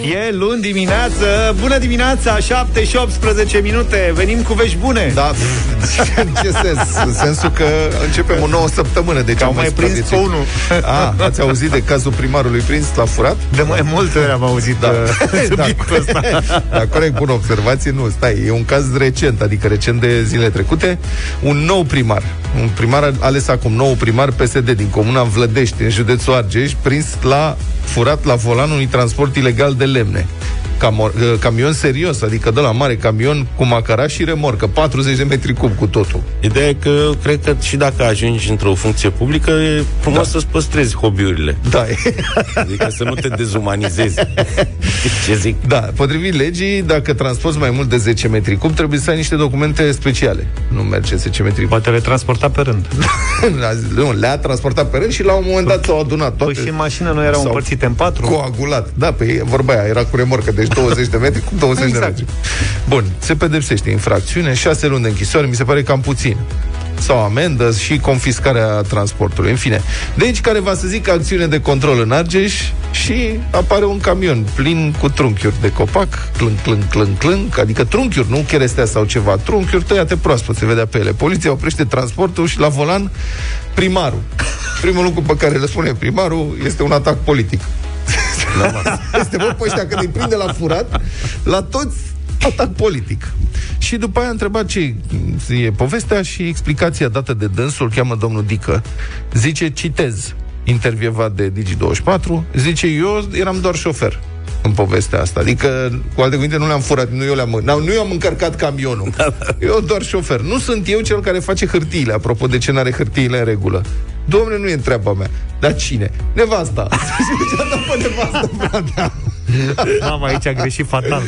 E luni dimineață, bună dimineața, 7 și 18 minute, venim cu vești bune. Da, în ce sens? În sensul că începem o nouă săptămână. Deci Că au mai prins pe unul. A, ați auzit de cazul primarului prins la furat? De mai multe ori am auzit Da. uh, subiectul ăsta. Da, corect, bună observație. Nu, stai, e un caz recent, adică recent de zile trecute. Un nou primar, un primar ales acum, nou primar PSD din comuna Vlădești, în județul Argeș, prins la furat la volan unui transport ilegal de lemne. Camo- uh, camion serios, adică de la mare camion cu macara și remorcă, 40 de metri cub cu totul. Ideea e că cred că și dacă ajungi într-o funcție publică, e frumos da. să-ți păstrezi hobby-urile. Da, e. Adică să nu te dezumanizezi. Ce zic? Da, potrivit legii, dacă transporti mai mult de 10 metri cub, trebuie să ai niște documente speciale. Nu merge 10 metri cub. Poate le transporta pe rând. nu, le-a transportat pe rând și la un moment dat s-au adunat toate. Păi și în mașină nu erau S-au împărțite în patru? Coagulat. Da, pe vorba aia, era cu remorcă, deci 20 de metri cu 20 Exact. de metri. Bun, se pedepsește infracțiune, 6 luni de închisoare, mi se pare cam puțin sau amendă și confiscarea transportului. În fine. Deci, care va să zic acțiune de control în Argeș și apare un camion plin cu trunchiuri de copac, clânc, clânc, clânc, clânc, adică trunchiuri, nu cherestea sau ceva, trunchiuri tăiate proaspăt, se vedea pe ele. Poliția oprește transportul și la volan primarul. Primul lucru pe care le spune primarul este un atac politic. este bă, pe ăștia când îi prinde la furat, la toți atac politic. Și după aia a întrebat ce e povestea și explicația dată de dânsul, îl cheamă domnul Dică. Zice, citez, intervievat de Digi24, zice, eu eram doar șofer în povestea asta. Adică, cu alte cuvinte, nu le-am furat, nu eu le-am, n-am- nu eu am încărcat camionul. Eu doar șofer. Nu sunt eu cel care face hârtiile, apropo de ce n-are hârtiile în regulă. Domne, nu e treaba mea. Dar cine? Nevasta. Și a dat pe nevastă, frate. Mama, aici a greșit fatal.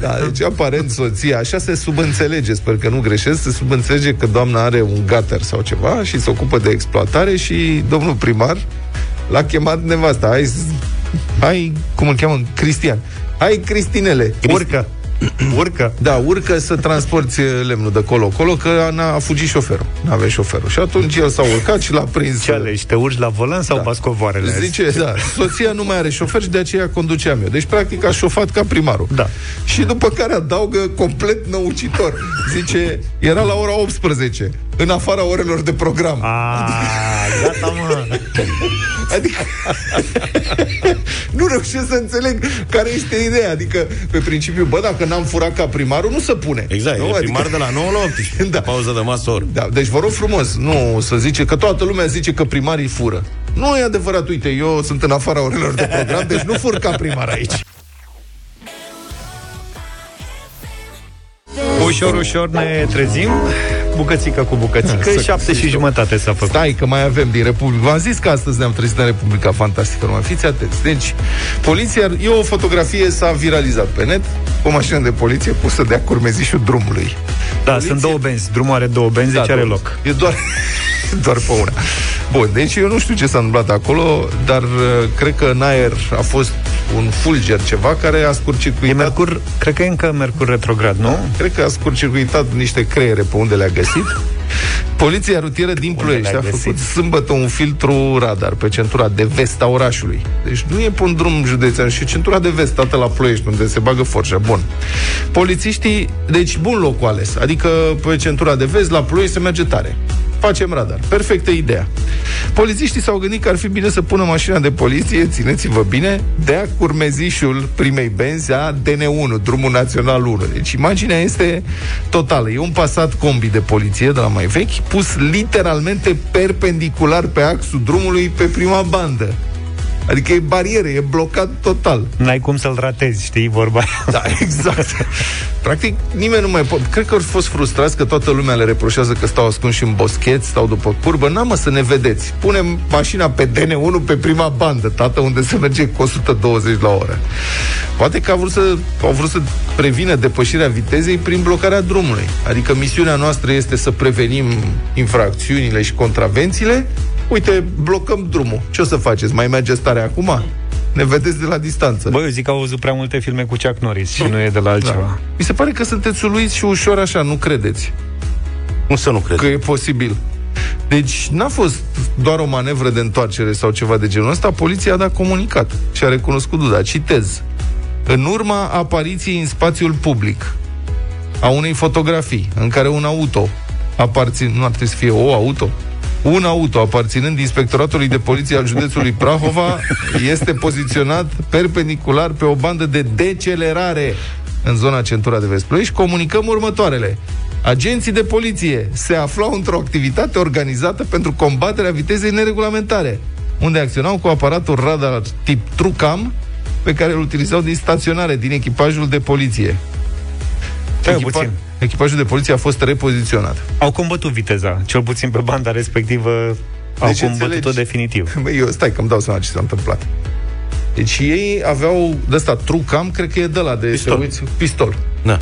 Da, deci aparent soția, așa se subînțelege, sper că nu greșesc, se subînțelege că doamna are un gater sau ceva și se ocupă de exploatare și domnul primar l-a chemat nevasta. Hai, hai cum îl cheamă? Cristian. Hai, Cristinele. Urcă. Urcă. Da, urcă să transporti lemnul de colo-colo, că n-a a fugit șoferul. N-avea șoferul. Și atunci el s-a urcat și l-a prins. Ce alegi? Te urci la volan sau da. bascovoarele? azi? Zice, da, soția nu mai are șofer și de aceea conduceam eu. Deci, practic, a șofat ca primarul. Da. Și după care adaugă complet năucitor. Zice, era la ora 18, în afara orelor de program. A, gata, mă. Adică nu reușesc să înțeleg care este ideea. Adică, pe principiu, bă, dacă n-am furat ca primarul, nu se pune. Exact, nu? e primar de la 9 la 18. Da. da. Pauză de masă ori. Da, deci vă rog frumos, nu să zice că toată lumea zice că primarii fură. Nu e adevărat, uite, eu sunt în afara orelor de program, deci nu fur ca primar aici. Ușor, ușor ne trezim Bucățică cu bucățică Să- Șapte și jumătate s-a făcut Stai că mai avem din Republica. V-am zis că astăzi ne-am trezit în Republica Fantastică. Numai fiți atenți. Deci, poliția, e o fotografie s-a viralizat pe net, o mașină de poliție pusă de-a curmezișul drumului. Da, Poliție- sunt două benzi Drumul are două benzi, deci are două. loc E doar, doar pe una. Bun, deci eu nu știu ce s-a întâmplat acolo, dar uh, cred că în aer a fost un fulger ceva care a E scurcircuitat Mercur, cred că e încă Mercur retrograd, nu? Cred că a scurcircuitat niște creiere pe unde le-a găsit. Poliția rutieră din Ploiești le-a a găsit? făcut sâmbătă un filtru radar pe centura de vest a orașului. Deci nu e pe un drum județean, și centura de vest, tată la Ploiești, unde se bagă forșa. Bun. Polițiștii, deci bun locul ales. Adică pe centura de vest, la Ploiești se merge tare. Facem radar. Perfectă ideea. Polițiștii s-au gândit că ar fi bine să pună mașina de poliție, țineți-vă bine, de-a curmezișul primei benzi a DN1, drumul național 1. Deci imaginea este totală. E un pasat combi de poliție de la mai vechi, pus literalmente perpendicular pe axul drumului pe prima bandă. Adică e barieră, e blocat total. N-ai cum să-l ratezi, știi, vorba aia. Da, exact. Practic, nimeni nu mai poate. Cred că au fost frustrați că toată lumea le reproșează că stau ascunși în boschet, stau după curbă. N-am mă să ne vedeți. Punem mașina pe DN1 pe prima bandă, tată, unde se merge cu 120 la oră. Poate că au vrut să, au vrut să prevină depășirea vitezei prin blocarea drumului. Adică misiunea noastră este să prevenim infracțiunile și contravențiile. Uite, blocăm drumul. Ce o să faceți? Mai mergeți tare acum? Ne vedeți de la distanță. Băi, eu zic că au văzut prea multe filme cu Chuck Norris și nu e de la altceva. Da. Mi se pare că sunteți uluiți și ușor așa, nu credeți Cum să nu cred? că e posibil. Deci n-a fost doar o manevră de întoarcere sau ceva de genul ăsta, poliția a dat comunicat și a recunoscut Duda. Citez. în urma apariției în spațiul public a unei fotografii în care un auto aparțin, nu ar trebui să fie o auto, un auto aparținând inspectoratului de poliție al județului Prahova este poziționat perpendicular pe o bandă de decelerare în zona centura de vest Ploiești. Comunicăm următoarele. Agenții de poliție se aflau într-o activitate organizată pentru combaterea vitezei neregulamentare, unde acționau cu aparatul radar tip Trucam, pe care îl utilizau din staționare, din echipajul de poliție. Echipa- echipajul de poliție a fost repoziționat. Au combătut viteza, cel puțin pe banda respectivă au Deci combătut-o înțelegi? definitiv. Băi, eu stai că îmi dau seama ce s-a întâmplat. Deci ei aveau de ăsta trucam, cred că e de la de Pistol. Te uiți, pistol. Da.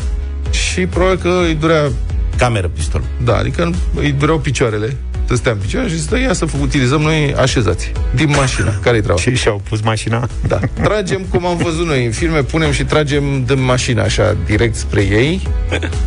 Și probabil că îi durea, Cameră, pistol. da, adică îi dureau picioarele, să stea în picioare și să ia să utilizăm noi așezați din mașină. Care-i treaba? Și și-au pus mașina. Da. Tragem cum am văzut noi în filme, punem și tragem din mașină așa, direct spre ei.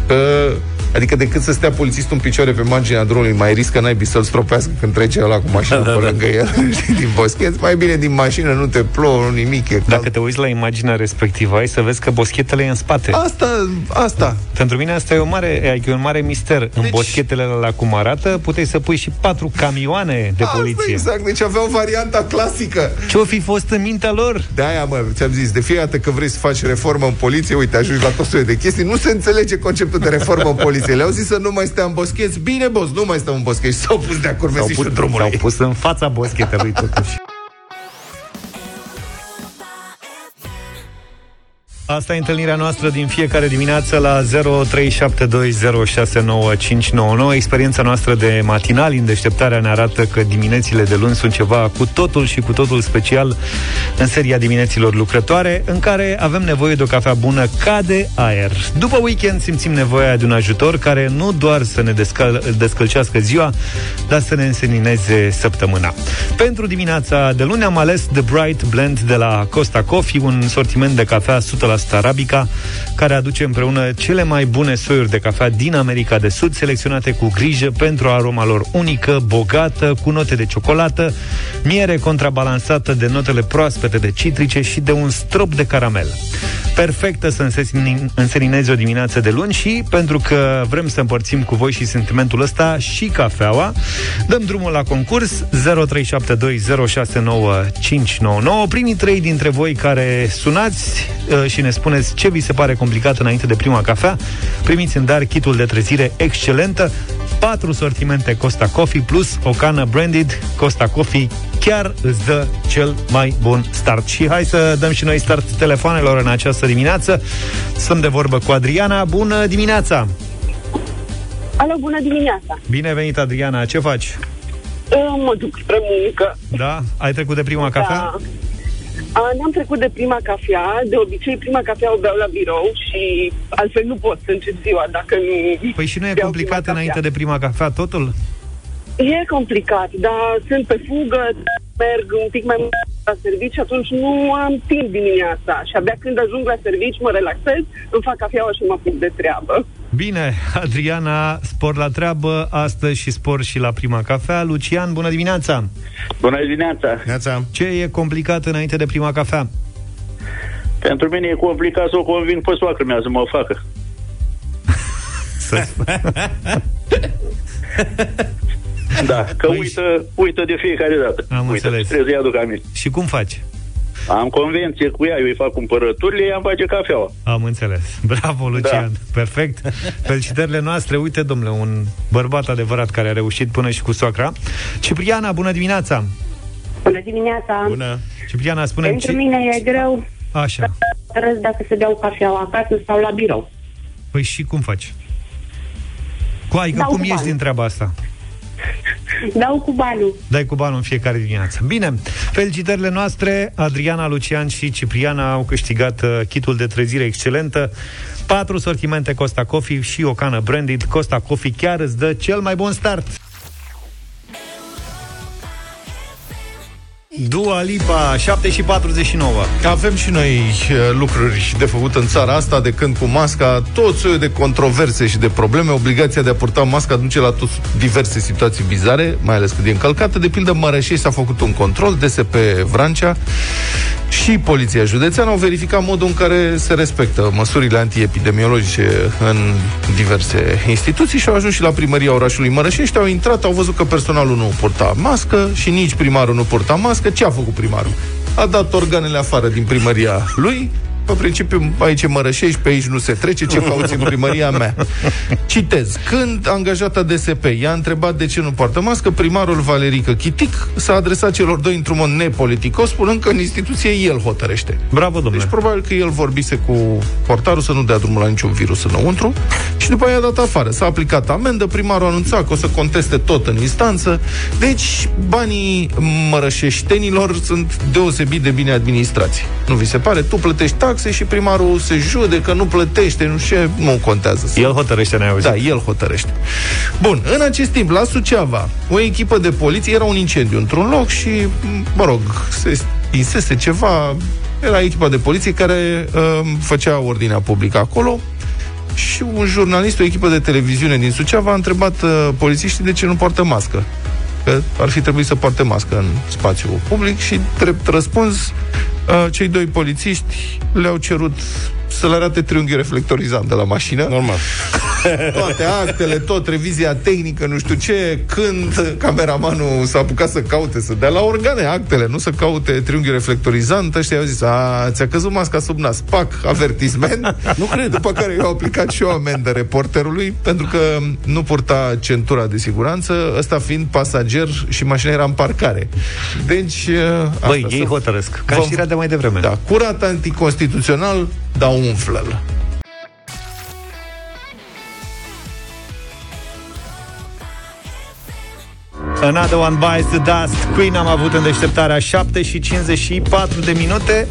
Că, adică decât să stea polițistul în picioare pe marginea drumului, mai riscă naibii să-l stropească când trece ăla cu mașina pe lângă el, știi, din boschet. Mai bine din mașină, nu te plouă, nu nimic, e cald. Dacă te uiți la imaginea respectivă, ai să vezi că boschetele e în spate. Asta, asta. Pentru mine asta e, o mare, adică e un mare mister. Deci... În Deci- boschetele la cum arată, puteai să pui și patru camioane de Asta poliție. exact, deci aveau varianta clasică. Ce-o fi fost în mintea lor? De aia, mă, ți-am zis, de fiecare dată că vrei să faci reformă în poliție, uite, ajungi la tot soiul de chestii, nu se înțelege conceptul de reformă în poliție. Le-au zis să nu mai stea în boscheți. Bine, boss, nu mai stăm în boscheți. S-au pus de acord S-au mesișul pus, drumului. s-au pus în fața boschetelui totuși. Asta e întâlnirea noastră din fiecare dimineață la 0372069599. Experiența noastră de matinal în deșteptarea ne arată că diminețile de luni sunt ceva cu totul și cu totul special în seria dimineților lucrătoare, în care avem nevoie de o cafea bună ca de aer. După weekend simțim nevoia de un ajutor care nu doar să ne descal- descălcească ziua, dar să ne însenineze săptămâna. Pentru dimineața de luni am ales The Bright Blend de la Costa Coffee, un sortiment de cafea 100% arabica, care aduce împreună cele mai bune soiuri de cafea din America de Sud, selecționate cu grijă pentru aroma lor unică, bogată, cu note de ciocolată, miere contrabalansată de notele proaspete de citrice și de un strop de caramel. Perfectă să însenin- înseninezi o dimineață de luni și, pentru că vrem să împărțim cu voi și sentimentul ăsta și cafeaua, dăm drumul la concurs 0372069599. Primii trei dintre voi care sunați uh, și ne spuneți ce vi se pare complicat înainte de prima cafea, primiți în dar kitul de trezire excelentă, patru sortimente Costa Coffee plus o cană branded Costa Coffee chiar îți dă cel mai bun start. Și hai să dăm și noi start telefoanelor în această dimineață. Stăm de vorbă cu Adriana. Bună dimineața! Alo, bună dimineața! Bine venit, Adriana. Ce faci? Eu mă duc spre muncă. Da? Ai trecut de prima cafea? Da. A, n-am trecut de prima cafea. De obicei, prima cafea o beau la birou și altfel nu pot să încep ziua dacă nu... Păi și nu e beau complicat prima înainte cafea. de prima cafea totul? E complicat, dar sunt pe fugă, merg un pic mai mult la serviciu, atunci nu am timp dimineața. Și abia când ajung la serviciu, mă relaxez, îmi fac cafeaua și mă apuc de treabă. Bine, Adriana, spor la treabă astăzi și spor și la prima cafea. Lucian, bună dimineața! Bună dimineața! Neața. Ce e complicat înainte de prima cafea? Pentru mine e complicat să o conving pe soacră mea să mă facă. Să... Da, că Păi uită, uită de fiecare dată. Am uită, înțeles. Trebuie să-i aduc aminte. și cum faci? Am convenție cu ea, eu îi fac cumpărăturile, ea îmi face cafeaua. Am înțeles. Bravo, Lucian. Da. Perfect. Felicitările noastre. Uite, domnule, un bărbat adevărat care a reușit până și cu soacra. Cipriana, bună dimineața! Bună dimineața! Bună. Cipriana, spune Pentru mine e greu Așa. răz dacă se beau cafeaua acasă sau la birou. Păi și cum faci? Cu, adică Dau cum cu ieși bani. din treaba asta? Dau cu banul. Dai cu banul în fiecare dimineață. Bine, felicitările noastre. Adriana, Lucian și Cipriana au câștigat uh, kitul de trezire excelentă. Patru sortimente Costa Coffee și o cană branded. Costa Coffee chiar îți dă cel mai bun start. Dua Lipa, 7 și 49. Avem și noi uh, lucruri de făcut în țara asta, de când cu masca, tot soiul de controverse și de probleme. Obligația de a purta masca duce la tot diverse situații bizare, mai ales când e încălcată. De pildă, Mărășei s-a făcut un control, DSP Vrancea și Poliția Județeană au verificat modul în care se respectă măsurile antiepidemiologice în diverse instituții și au ajuns și la primăria orașului Mărășești, au intrat, au văzut că personalul nu purta mască și nici primarul nu purta mască. Ce a făcut primarul? A dat organele afară din primăria lui, pe principiu, aici e Mărășești, pe aici nu se trece, ce cauți în primăria mea? Citez. Când angajata DSP i-a întrebat de ce nu poartă mască, primarul Valerică Chitic s-a adresat celor doi într-un mod nepoliticos, spunând că în instituție el hotărăște. Bravo, domnule. Deci probabil că el vorbise cu portarul să nu dea drumul la niciun virus înăuntru și după aia a dat afară. S-a aplicat amendă, primarul a anunțat că o să conteste tot în instanță. Deci banii mărășeștenilor sunt deosebit de bine administrați. Nu vi se pare? Tu plătești taxe și primarul se judecă, nu plătește, nu știu, nu contează. El hotărăște, ne auzit. Da, el hotărăște. Bun, în acest timp, la Suceava, o echipă de poliție, era un incendiu într-un loc și, mă rog, se insese ceva, era echipa de poliție care uh, făcea ordinea publică acolo și un jurnalist, o echipă de televiziune din Suceava a întrebat uh, polițiștii de ce nu poartă mască. Că ar fi trebuit să poarte mască în spațiu public și drept răspuns uh, cei doi polițiști le-au cerut să le arate triunghiul reflectorizant de la mașină. Normal. Toate actele, tot revizia tehnică, nu știu ce, când cameramanul s-a apucat să caute, să dea la organe actele, nu să caute triunghiul reflectorizant, ăștia au zis, a, ți-a căzut masca sub nas, pac, avertisment. nu cred. După care eu au aplicat și o amendă reporterului, pentru că nu purta centura de siguranță, ăsta fiind pasager și mașina era în parcare. Deci, asta, Băi, ei să- hotărăsc. Ca Vom- știrea de mai devreme. Da, curat anticonstituțional, dar umflă-l. Another One Bites the Dust Queen am avut în deșteptarea 7 și 54 de minute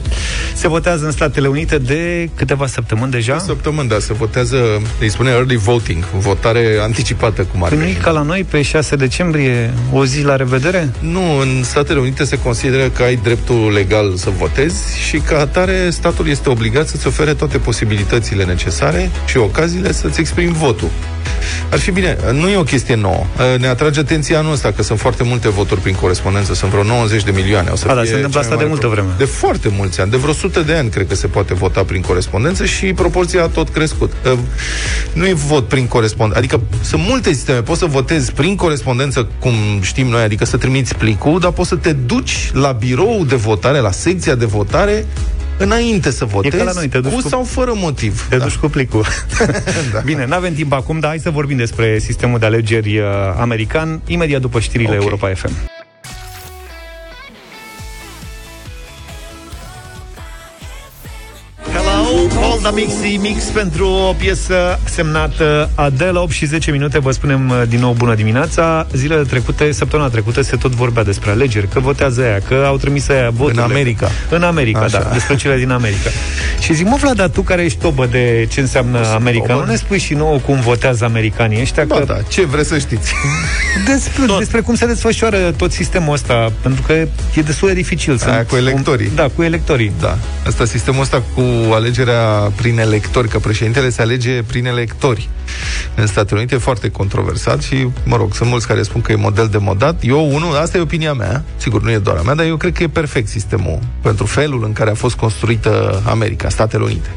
Se votează în Statele Unite de câteva săptămâni deja Săptămâni, da, se votează, îi spune early voting, votare anticipată, cum ar Când nu veni. e ca la noi pe 6 decembrie O zi la revedere? Nu, în Statele Unite se consideră că ai dreptul legal să votezi și ca atare statul este obligat să-ți ofere toate posibilitățile necesare și ocaziile să-ți exprimi votul. Ar fi bine, nu e o chestie nouă. Ne atrage atenția anul ăsta că sunt foarte multe voturi prin corespondență, sunt vreo 90 de milioane. O să A, da, fie se întâmplă cea asta mai de mare multă pro- vreme. De foarte mulți ani, de vreo 100 de ani cred că se poate vota prin corespondență și proporția a tot crescut. Uh, Nu e vot prin corespondență, adică sunt multe sisteme, poți să votezi prin corespondență, cum știm noi, adică să trimiți plicul, dar poți să te duci la birou de votare, la secția de votare, înainte să votezi, la noi, te duci cu cu- sau fără motiv. Te duci cu plicul. Da. Bine, n-avem timp acum, dar hai să vorbim despre sistemul de alegeri uh, american imediat după știrile Ok. Europa FM. Hello, Paul da Mixi Mix pentru o piesă semnată Adele 8 și 10 minute Vă spunem uh, din nou bună dimineața Zilele trecute, săptămâna trecută Se tot vorbea despre alegeri, că votează aia Că au trimis aia voturile În America. În America, Așa. da, despre cele din America Și zic, mă Vlad, dar tu care ești tobă de ce înseamnă America tobă. Nu ne spui și nouă cum votează americanii ăștia Ba că da, ce vreți să știți? despre, despre cum se desfășoară tot sistemul ăsta Pentru că e destul de dificil Aia Sunt cu electorii. Un, da, cu electorii Da. Asta, sistemul ăsta cu alegerea prin electori, că președintele se alege prin electori. În Statele Unite e foarte controversat și, mă rog, sunt mulți care spun că e model de modat. Eu, unul, asta e opinia mea, sigur, nu e doar a mea, dar eu cred că e perfect sistemul pentru felul în care a fost construită America, Statele Unite.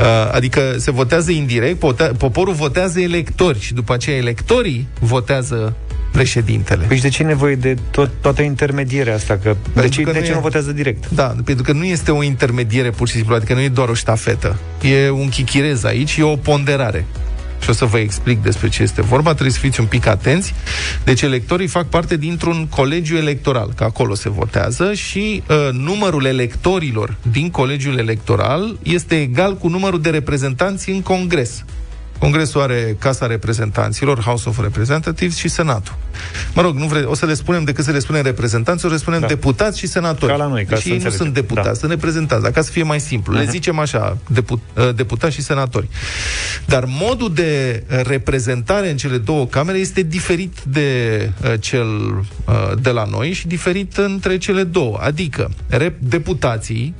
Uh, Adică se votează indirect, pote- poporul votează electori și după aceea electorii votează președintele. Păi și de ce e nevoie de tot, toată intermedierea asta? Că de Pentru ce, că de nu ce e- nu votează direct? Da, pentru că nu este o intermediere pur și simplu, adică nu e doar o ștafetă. E un chichirez aici, e o ponderare. Și o să vă explic despre ce este vorba, trebuie să fiți un pic atenți. Deci electorii fac parte dintr-un colegiu electoral, că acolo se votează și uh, numărul electorilor din colegiul electoral este egal cu numărul de reprezentanți în congres. Congresul are Casa Reprezentanților, House of Representatives și Senatul. Mă rog, nu vre, o să le spunem decât să le spunem reprezentanți, o le spunem Da. deputați și senatori. Ca la noi, ca și să ei nu înțelegem. sunt deputați, Da. sunt reprezentanți, dar ca să fie mai simplu. Le zicem așa, depu, uh, deputați și senatori. Dar modul de uh, reprezentare în cele două camere este diferit de uh, cel uh, de la noi și diferit între cele două. Adică, rep- deputații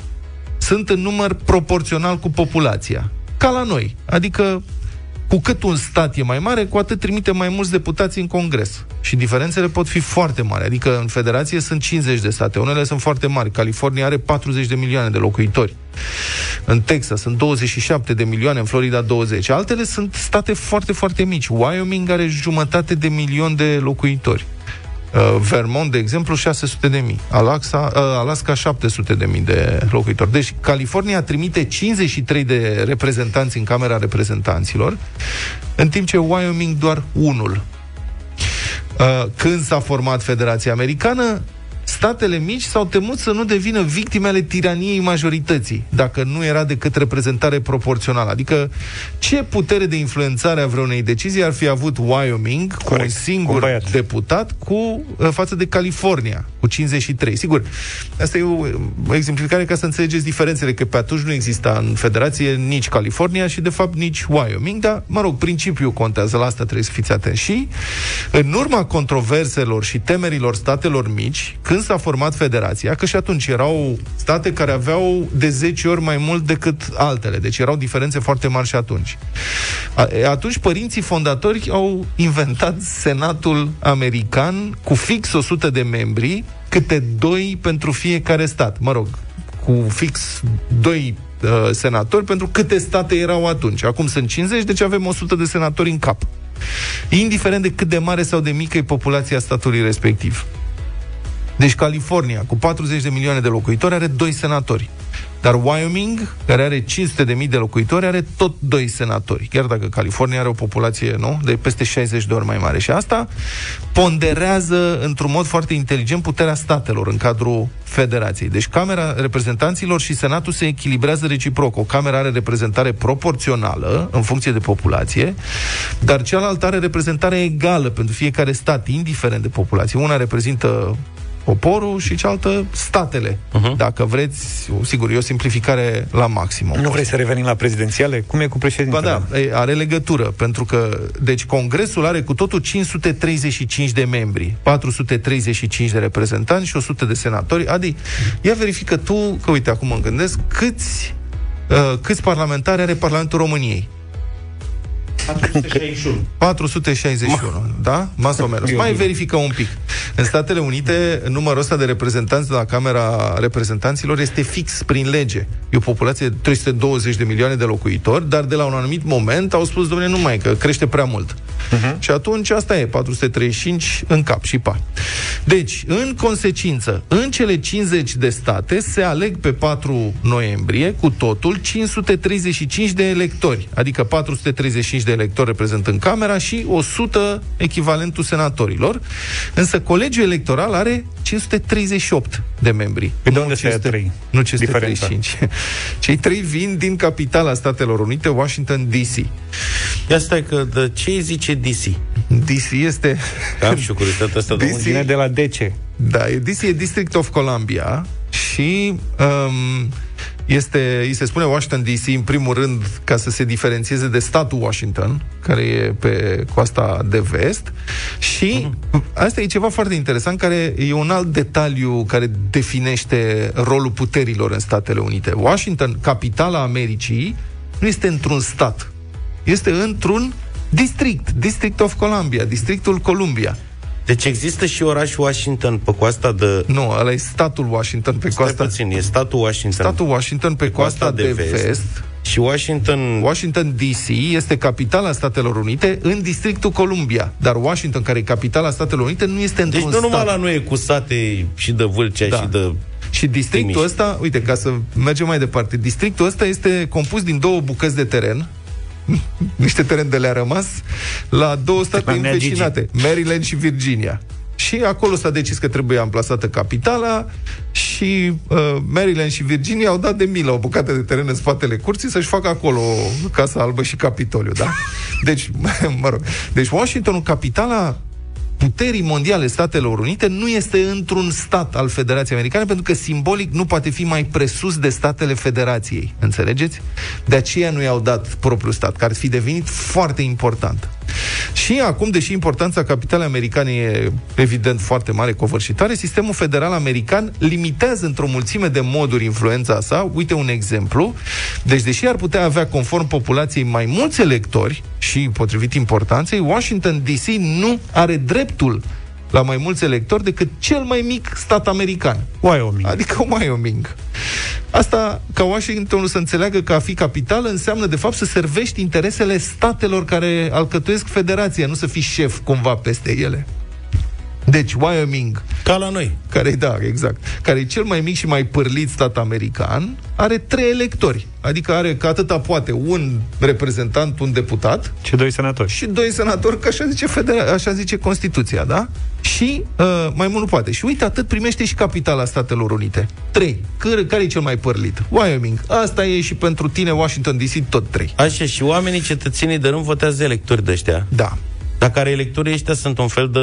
sunt în număr proporțional cu populația. Ca la noi. Adică cu cât un stat e mai mare, cu atât trimite mai mulți deputați în Congres. Și diferențele pot fi foarte mari. Adică în federație sunt 50 de state, unele sunt foarte mari. California are 40 de milioane de locuitori. În Texas sunt 27 de milioane, în Florida 20. Altele sunt state foarte, foarte mici. Wyoming are jumătate de milion de locuitori. Uh, Vermont, de exemplu, 600 de mii. Alaska, uh, Alaska 700 de mii de locuitori. Deci California trimite 53 de reprezentanți în Camera Reprezentanților, în timp ce Wyoming doar unul. Uh, Când s-a format Federația Americană, statele mici s-au temut să nu devină victime ale tiraniei majorității, dacă nu era decât reprezentare proporțională. Adică, ce putere de influențare a vreunei decizii ar fi avut Wyoming cu Corect, un singur cu un băiat. deputat cu uh, față de California, cu 53. Sigur, asta e o, o exemplificare ca să înțelegeți diferențele, că pe atunci nu exista în federație nici California și, de fapt, nici Wyoming, dar, mă rog, principiul contează, la asta trebuie să fiți atenți. Și, în urma controverselor și temerilor statelor mici, când s-a format federația, că și atunci erau state care aveau de 10 ori mai mult decât altele, deci erau diferențe foarte mari și atunci. A- e, Atunci părinții fondatori au inventat Senatul American cu fix 100 de membri, câte doi pentru fiecare stat. Mă rog, cu fix doi uh, senatori pentru câte state erau atunci. Acum sunt 50, deci avem 100 de senatori în cap. Indiferent de cât de mare sau de mică e populația statului respectiv. Deci California, cu 40 de milioane de locuitori, are doi senatori. Dar Wyoming, care are 500 de mii de locuitori, are tot doi senatori. Chiar dacă California are o populație, nu, de peste 60 de ori mai mare. Și asta ponderează într-un mod foarte inteligent puterea statelor în cadrul federației. Deci Camera Reprezentanților și Senatul se echilibrează reciproc. O cameră are reprezentare proporțională în funcție de populație, dar cealaltă are reprezentare egală pentru fiecare stat, indiferent de populație. Una reprezintă poporul și cealaltă statele. Uh-huh. Dacă vreți, sigur, e o simplificare la maximum. Nu vrei să revenim la prezidențiale? Cum e cu Ba președintele? da, e, are legătură, pentru că, deci, Congresul are cu totul 535 de membri, 435 de reprezentanți și 100 de senatori. Adi, ia verifică tu, că uite, acum mă gândesc, câți, uh, câți parlamentari are Parlamentul României? 461. 461, da? Mas o menos. Mai verifică un pic. În Statele Unite, numărul ăsta de reprezentanți de la Camera Reprezentanților este fix prin lege. E o populație de 320 de milioane de locuitori, dar de la un anumit moment au spus, domnule, nu mai, că crește prea mult. Uh-huh. Și atunci asta e, 435 în cap și pa. Deci, în consecință, în cele 50 de state se aleg pe 4 noiembrie cu totul 535 de electori, adică 435 de electori reprezentând Camera și 100 echivalentul senatorilor. Însă colegiul electoral are 538 de membri. Pe de Nu unde se ia 500 trei? Nu 535. Cei trei vin din capitala Statelor Unite, Washington DC. Ia stai că de ce îi zice DC? DC este Că am și eu curiozitatea asta de DC? unde Vine de la DC. Da, e DC e District of Columbia și um, este, îi se spune Washington DC în primul rând ca să se diferențieze de statul Washington, care e pe coasta de vest și asta e ceva foarte interesant care e un alt detaliu care definește rolul puterilor în Statele Unite. Washington, capitala Americii, nu este într-un stat. Este într-un district, District of Columbia, Districtul Columbia. Deci există și orașul Washington pe coasta de... Nu, ăla e statul Washington pe Stai coasta puțin, e statul Washington. Statul Washington pe coasta, de, vest. vest. Și Washington... Washington DC este capitala Statelor Unite în districtul Columbia. Dar Washington, care e capitala Statelor Unite, nu este Deci într-un nu numai stat. la noi e cu sate și de Vâlcea Da. și de... Și districtul Timiș. ăsta, uite, ca să mergem mai departe, districtul ăsta este compus din două bucăți de teren, niște teren de le-a rămas, la două state La Nea Gigi. învecinate, Maryland și Virginia. Și acolo s-a decis că trebuie amplasată capitala și uh, Maryland și Virginia au dat de milă o bucată de teren în spatele curții să-și facă acolo Casa Albă și Capitoliu, da? Deci, mă rog, deci Washingtonul, capitala puterii mondiale Statelor Unite nu este într-un stat al Federației Americane, pentru că simbolic nu poate fi mai presus de statele Federației. Înțelegeți? De aceea nu i-au dat propriul stat, care ar fi devenit foarte important. Și acum, deși importanța capitalei americane e evident foarte mare, covârșitoare, sistemul federal american limitează într-o mulțime de moduri influența sa. Uite un exemplu. Deci, deși ar putea avea, conform populației, mai mulți electori și potrivit importanței, Washington DC nu are dreptul la mai mulți electori decât cel mai mic stat american. Wyoming. Adică Wyoming. Asta, ca Washingtonul să înțeleagă că a fi capitală înseamnă, de fapt, să servești interesele statelor care alcătuiesc federația, nu să fii șef cumva peste ele. Deci, Wyoming, Ca la noi. care da, exact, care e cel mai mic și mai pârlit stat american, are trei electori. Adică are că atâta poate un reprezentant, un deputat Și doi senatori. și doi senatori, că așa zice, federa- așa zice Constituția, da? Și uh, mai mult nu poate. Și uite, atât primește și capitala Statelor Unite. Trei. Care, care e cel mai părlit? Wyoming. Asta e și pentru tine, Washington DC, tot trei. Așa, și oamenii, cetățenii de rând, votează electori de ăștia. Da. Dar care electorii ăștia sunt un fel de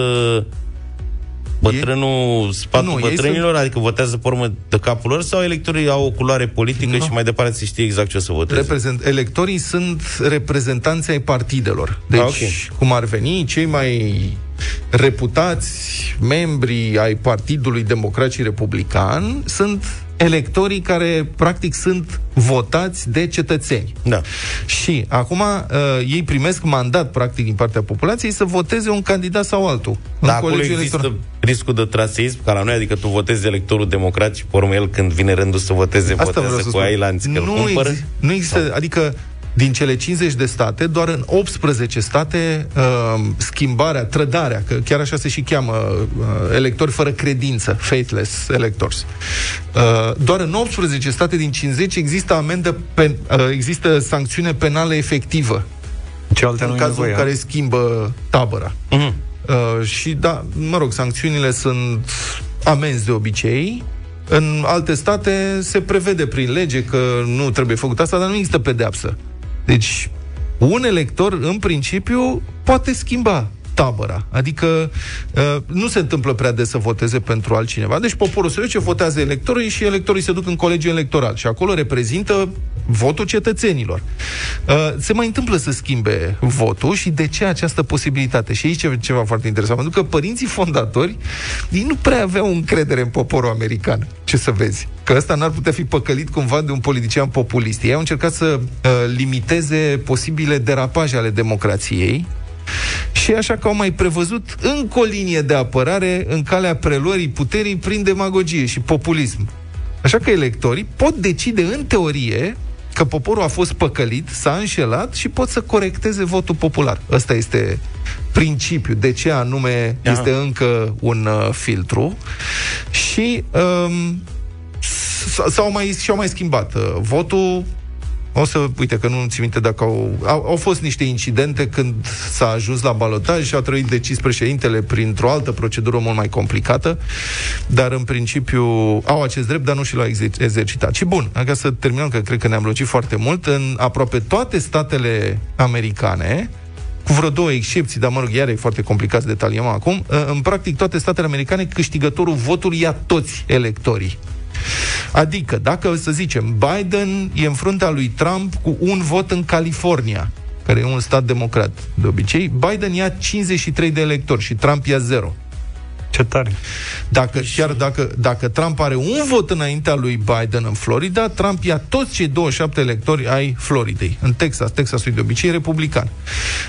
bătrânul, spatul Nu, ei bătrânilor, adică votează pe urmă de capul lor, sau electorii au o culoare politică Nu. și mai departe se știe exact ce o să voteze? Reprezent, electorii sunt reprezentanții ai partidelor. Deci, Ah, ok. cum ar veni, cei mai reputați membri ai Partidului Democrat și Republican sunt electorii care, practic, sunt votați de cetățeni. Da. Și acum uh, ei primesc mandat, practic, din partea populației să voteze un candidat sau altul. în Dar acolo colegiul există electoral. riscul de traseism, ca la noi, adică tu votezi electorul democrat și pe urmă el, când vine rândul să voteze, Asta vreau votează să cu spun. ai lanț, că nu, cumpără. exi- nu există, adică din cele 50 de state, doar în 18 state uh, schimbarea, trădarea, că chiar așa se și cheamă uh, electori fără credință, faithless electors. Uh, doar în 18 state din 50 există amendă, pen, uh, există sancțiune penală efectivă Ce alte nu în e cazul nevoie, în care schimbă tabăra. Mhm. Uh, și da, mă rog, sancțiunile sunt amenzi de obicei. În alte state se prevede prin lege că nu trebuie făcut asta, dar nu există pedeapsă. Deci, un elector, în principiu, poate schimba tabăra. Adică uh, nu se întâmplă prea des să voteze pentru altcineva. Deci poporul se duce, votează electorii și electorii se duc în colegiul electoral. Și acolo reprezintă votul cetățenilor. Uh, se mai întâmplă să schimbe votul și de ce această posibilitate? Și aici e ceva foarte interesant, pentru că părinții fondatori ei nu prea aveau încredere în poporul american. Ce să vezi? Că ăsta n-ar putea fi păcălit cumva de un politician populist. Ei au încercat să uh, limiteze posibile derapaje ale democrației și așa că au mai prevăzut încă o linie de apărare în calea preluării puterii prin demagogie și populism. Așa că electorii pot decide în teorie că poporul a fost păcălit, s-a înșelat și pot să corecteze votul popular. Ăsta este principiul. De ce anume Aha. este încă un uh, filtru. Și um, s- s-au mai, și-au mai schimbat uh, votul o să, uite că nu țin minte dacă au, au, au fost niște incidente când s-a ajuns la balotaj și a trebuit decis președintele printr-o altă procedură mult mai complicată, dar în principiu au acest drept, dar nu și l-au exer- exercitat. Și bun, ca să terminăm, că cred că ne-am lungit foarte mult, în aproape toate statele americane, cu vreo două excepții, dar mă rog, iar e foarte complicat să detaliem acum, în practic toate statele americane, câștigătorul votului ia toți electorii. Adică, dacă să zicem, Biden e în fruntea lui Trump cu un vot în California, care e un stat democrat de obicei, Biden ia 53 de electori și Trump ia 0. Ce tare. Dacă, chiar dacă, dacă Trump are un vot înaintea lui Biden în Florida, Trump ia toți cei 27 electori ai Floridei. În Texas, Texasul e de obicei republican.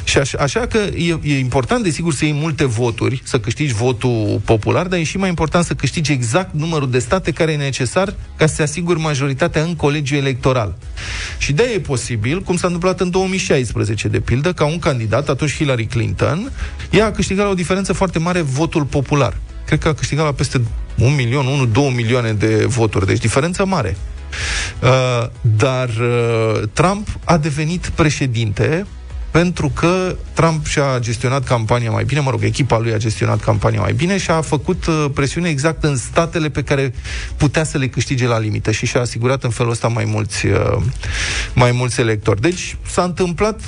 Și așa, așa că e, e important, desigur, să iei multe voturi, să câștigi votul popular, dar e și mai important să câștigi exact numărul de state care e necesar ca să se asiguri majoritatea în colegiul electoral. Și de e posibil, cum s-a întâmplat în 2016, de pildă, ca un candidat, atunci Hillary Clinton, ea a câștigat la o diferență foarte mare votul popular. Cred că a câștigat la peste un milion, 1, 2 milioane de voturi, deci diferență mare. Uh, dar uh, Trump a devenit președinte pentru că Trump și-a gestionat campania mai bine, mă rog, echipa lui a gestionat campania mai bine și a făcut uh, presiune exact în statele pe care putea să le câștige la limită și și-a asigurat în felul ăsta mai mulți, uh, mai mulți electori. Deci s-a întâmplat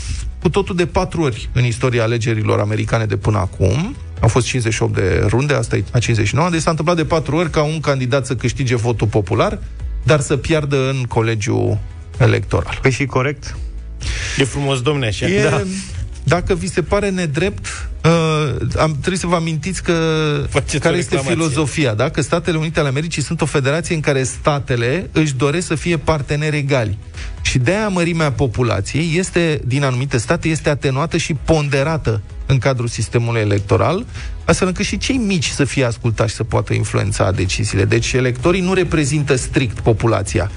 cu totul de patru ori în istoria alegerilor americane de până acum. Au fost 58 de runde, asta e a 59, deci s-a întâmplat de patru ori ca un candidat să câștige votul popular, dar să piardă în colegiul electoral. Păi și corect? E frumos, domne, așa. E, Da. Dacă vi se pare nedrept, uh, am, trebuie să vă amintiți că Faceți care o este reclamație. filozofia, da? Că Statele Unite ale Americii sunt o federație în care statele își doresc să fie parteneri egali. Și de aia mărimea populației este, din anumite state, este atenuată și ponderată în cadrul sistemului electoral, astfel încât și cei mici să fie ascultați și să poată influența deciziile. Deci electorii nu reprezintă strict populația.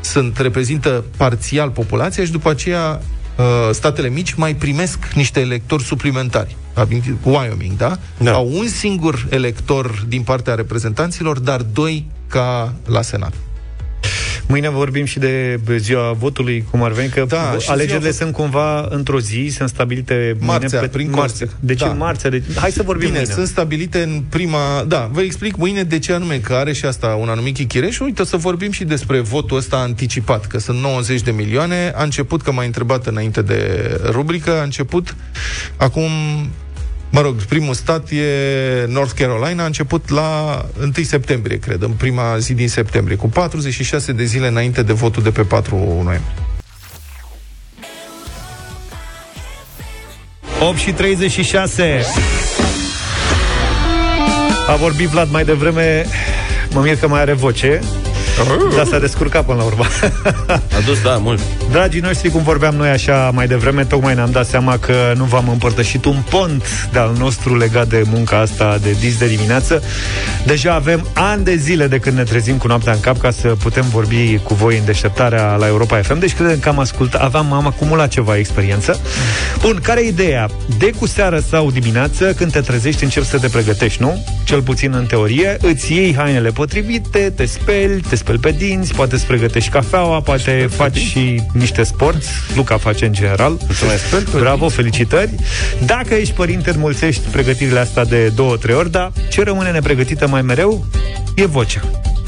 Sunt, reprezintă parțial populația și după aceea uh, statele mici mai primesc niște electori suplimentari. Aminti- Wyoming, da? Da. Au un singur elector din partea reprezentanților, dar doi ca la Senat. Mâine vorbim și de ziua votului, cum ar veni, că Da, vo- și alegerile ziua sunt cumva într-o zi, sunt stabilite Marțea, mâine prin marțea. Corsica. Deci Da. în marțea. Deci, hai să vorbim Bine, mâine. sunt stabilite în prima... Da, vă explic mâine de ce anume, că are și asta un anumit chichire și uite, o să vorbim și despre votul ăsta anticipat, că sunt 90 de milioane. A început, că m-a întrebat înainte de rubrică, a început acum... Mă rog, primul stat e North Carolina, a început la 1 septembrie, cred, în prima zi din septembrie, cu 46 de zile înainte de votul de pe 4 noiembrie. 8 și 36. A vorbit Vlad mai devreme, mă mir că mai are voce, dar s-a descurcat până la urmă. A dus, da, mult. Dragii noștri, cum vorbeam noi așa mai devreme, tocmai ne-am dat seama că nu v-am împărtășit un pont de-al nostru legat de munca asta de dis de dimineață. Deja avem ani de zile de când ne trezim cu noaptea în cap ca să putem vorbi cu voi în deșteptarea la Europa FM. Deci credem că am ascultat, aveam, am acumulat ceva experiență. Bun, care e ideea? De cu seară sau dimineață, când te trezești, începi să te pregătești, nu? Cel puțin în teorie, îți iei hainele potrivite, te speli, te speli pe dinți, poate îți pregătești cafeaua, poate faci și niște sport. Luca face în general. Mulțumesc. Bravo, felicitări. Dacă ești părinte, înmulțești pregătirile astea de două, trei ori, dar ce rămâne nepregătită mai mereu e vocea.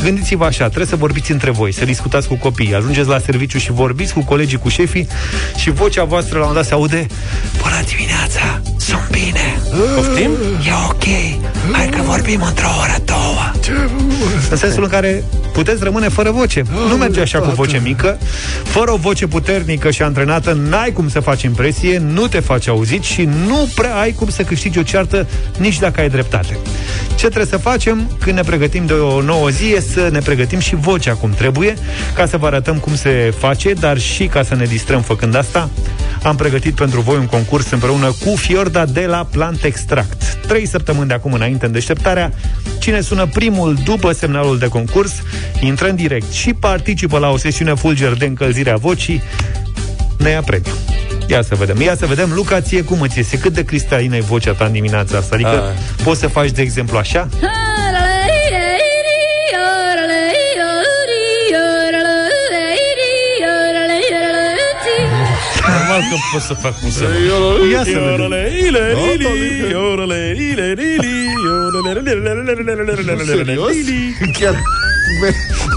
Gândiți-vă așa, trebuie să vorbiți între voi, să discutați cu copiii, ajungeți la serviciu și vorbiți cu colegii, cu șefii și vocea voastră la un moment dat se aude Bună dimineața, sunt bine. Poftim? E ok, hai că vorbim într-o oră, două. În sensul în care puteți rămâne fără voce. Nu merge așa cu voce mică. Fără o voce puternică și antrenată N-ai cum să faci impresie, nu te faci auzit Și nu prea ai cum să câștigi o ceartă Nici dacă ai dreptate. Ce trebuie să facem când ne pregătim de o nouă zi E să ne pregătim și vocea cum trebuie Ca să vă arătăm cum se face Dar și ca să ne distrăm făcând asta am pregătit pentru voi un concurs împreună cu Fiorda de la Plant Extract. Trei săptămâni de acum înainte în deșteptarea, cine sună primul după semnalul de concurs, intră în direct și participă la o sesiune fulger de încălzire a vocii, ne ia premiu. Ia să vedem. Ia să vedem, Luca, ție cum îți iese? Cât de cristalină e vocea ta în dimineața asta? Adică A. poți să faci, de exemplu, așa? Normal că pot să fac cum să Ia să vedem. Serios? Chiar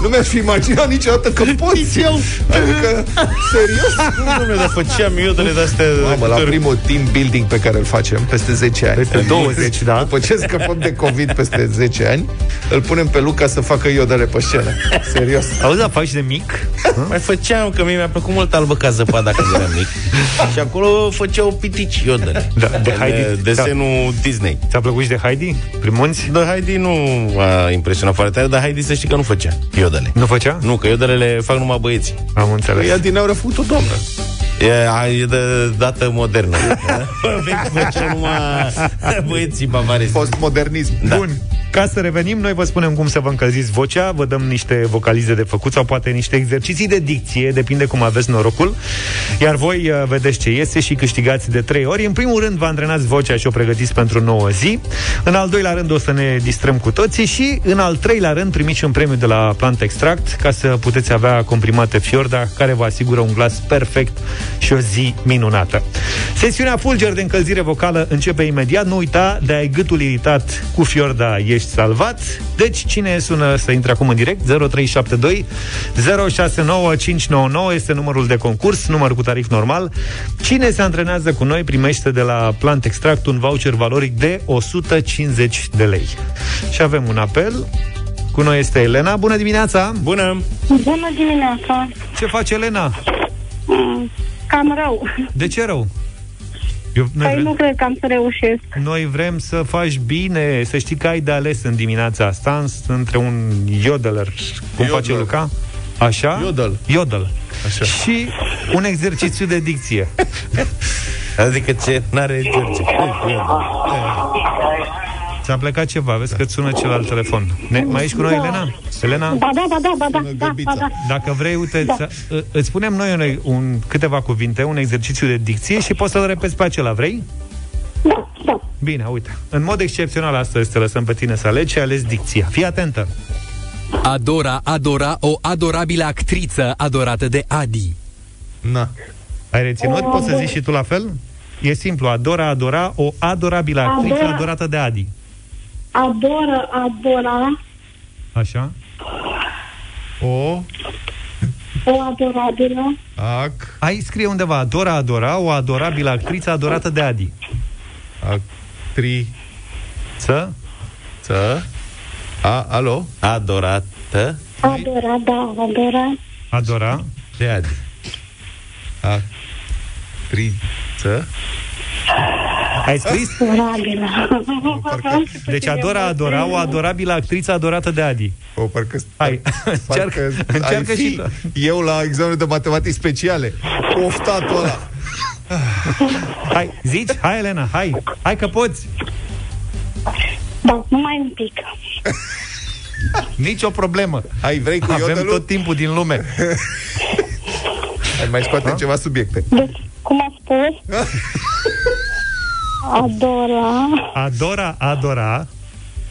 nu mi-aș fi imaginat niciodată că poți eu. Adică, serios? Dom'le, dar făceam iodele de-astea Mamă, la primul team building pe care îl facem peste 10 ani Peste 20, da. După ce scăpăm de COVID peste 10 ani Îl punem pe Luca să facă iodele pe scenă Serios Auzi, dar faci de mic? Mai făceam, că mie mi-a plăcut mult albă ca zăpada când eram mic Și acolo făceau pitici iodele Da, de Heidi. Desenul Disney Ți-a plăcut și de Heidi? Primunți? Dar Heidi nu a impresionat foarte tare Dar Heidi să știi că nu făcea iodele Nu făcea? Nu, că iodelele le fac numai băieții Am înțeles. Ea din aur a făcut o doamnă E, a- e de dată modernă Vechi făcea numai băieții bavarezi Postmodernism Da. Bun. Ca să revenim, noi vă spunem cum să vă încălziți vocea, vă dăm niște vocalize de făcut sau poate niște exerciții de dicție, depinde cum aveți norocul. Iar voi uh, vedeți ce iese și câștigați de trei ori. În primul rând vă antrenați vocea și o pregătiți pentru nouă zi. În al doilea rând o să ne distrăm cu toții și în al treilea rând primiți un premiu de la Plant Extract ca să puteți avea comprimate Fiorda care vă asigură un glas perfect și o zi minunată. Sesiunea Fulger de încălzire vocală începe imediat. Nu uita, de ai gâtul iritat cu Fiorda ieși ești salvat. Deci, cine sună să intre acum în direct? 0372 069599 este numărul de concurs, număr cu tarif normal. Cine se antrenează cu noi primește de la Plant Extract un voucher valoric de 150 de lei. Și avem un apel. Cu noi este Elena. Bună dimineața! Bună! Bună dimineața! Ce face Elena? Mm, Cam rău. De ce rău? Eu, noi, Păi nu vrem, cred că am să reușesc. noi vrem să faci bine, să știi că ai de ales în dimineața asta între un yodeler, cum Yodel. face Luca, așa? Yodel. Yodel. Așa. Și un exercițiu de dicție. Adică ce n-are exercițiu. Ți-a plecat ceva, vezi că îți sună cel al telefon. Ne, mai ești cu noi, Da. Elena? Elena? Ba da, ba da, ba da, Bună, da, Găbița. ba da. Dacă vrei, uite, da. să, îți spunem noi un, un, câteva cuvinte, un exercițiu de dicție și poți să-l repeți pe acela, vrei? Da, da. Bine, uite. În mod excepțional astăzi te lăsăm pe tine să alegi și ales dicția. Fii atentă. Adora adora o adorabilă actriță adorată de Adi. Na. Ai reținut? Poți să zici și tu la fel? E simplu. Adora, adora o adorabilă actriță Adora. adorată de Adi. Adoră, adora, Așa? O, o adorabilă, ac, Ai scrie undeva Adora, adora o adorabilă actriță adorată de Adi. actriță, Să? a, alo? Adorată adora, da, adora, Adora. de Adi. Actriță, Ai scris? adorabilă. Deci adora, adora o adorabilă actriță adorată de Adi. o, parcă... Hai, Parcă încearcă, ai încearcă fi și tu. eu la examenul de matematici speciale. Oftatul ăla. Hai, zici? Hai, Elena, hai. Hai că poți. Da, numai un pic. Nici o problemă. Hai, vrei cu Avem iodelul? tot timpul din lume. Hai, mai scoatem ceva subiecte. Deci, cum a spus? Adora, Adora, adora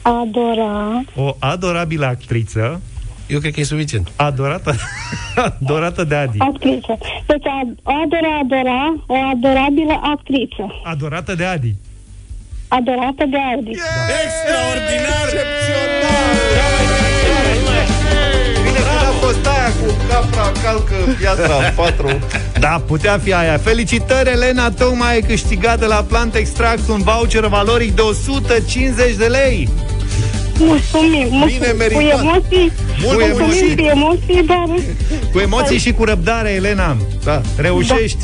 adora, o adorabilă actriță Eu cred că e suficient. adorată, adorată de Adi. actriță. Deci, ad- adora, adora, o adorabilă actriță. Adorată de Adi. Adorată de Adi. Extraordinar! Bine calcă piatra în patru. Da, putea fi aia. Felicitări, Elena, tocmai ai câștigat de la Plant Extract un voucher valoric de 150 de lei. Mulțumim, mulțumim. Cu meritat. emoții, Mult mulțumim emoții. cu emoții, dar... Cu emoții și cu răbdare, Elena. Da. Reușești.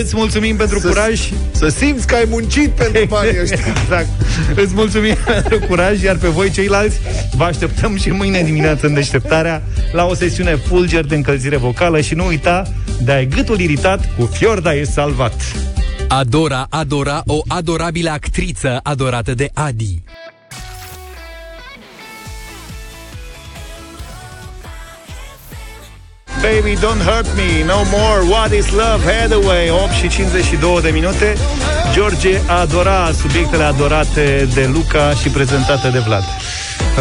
Îți mulțumim pentru Să- curaj. Să simți că ai muncit pentru banii ăștia. Exact. Îți mulțumim pentru curaj, iar pe voi ceilalți vă așteptăm și mâine dimineață în deșteptarea la o sesiune fulger de încălzire vocală și nu uita de ai gâtul iritat cu Fiorda e salvat. Adora adora o adorabilă actriță adorată de Adi. Baby, don't hurt me, no more, what is love, Hathaway. 8 și 52 de minute. George adora subiectele adorate de Luca și prezentate de Vlad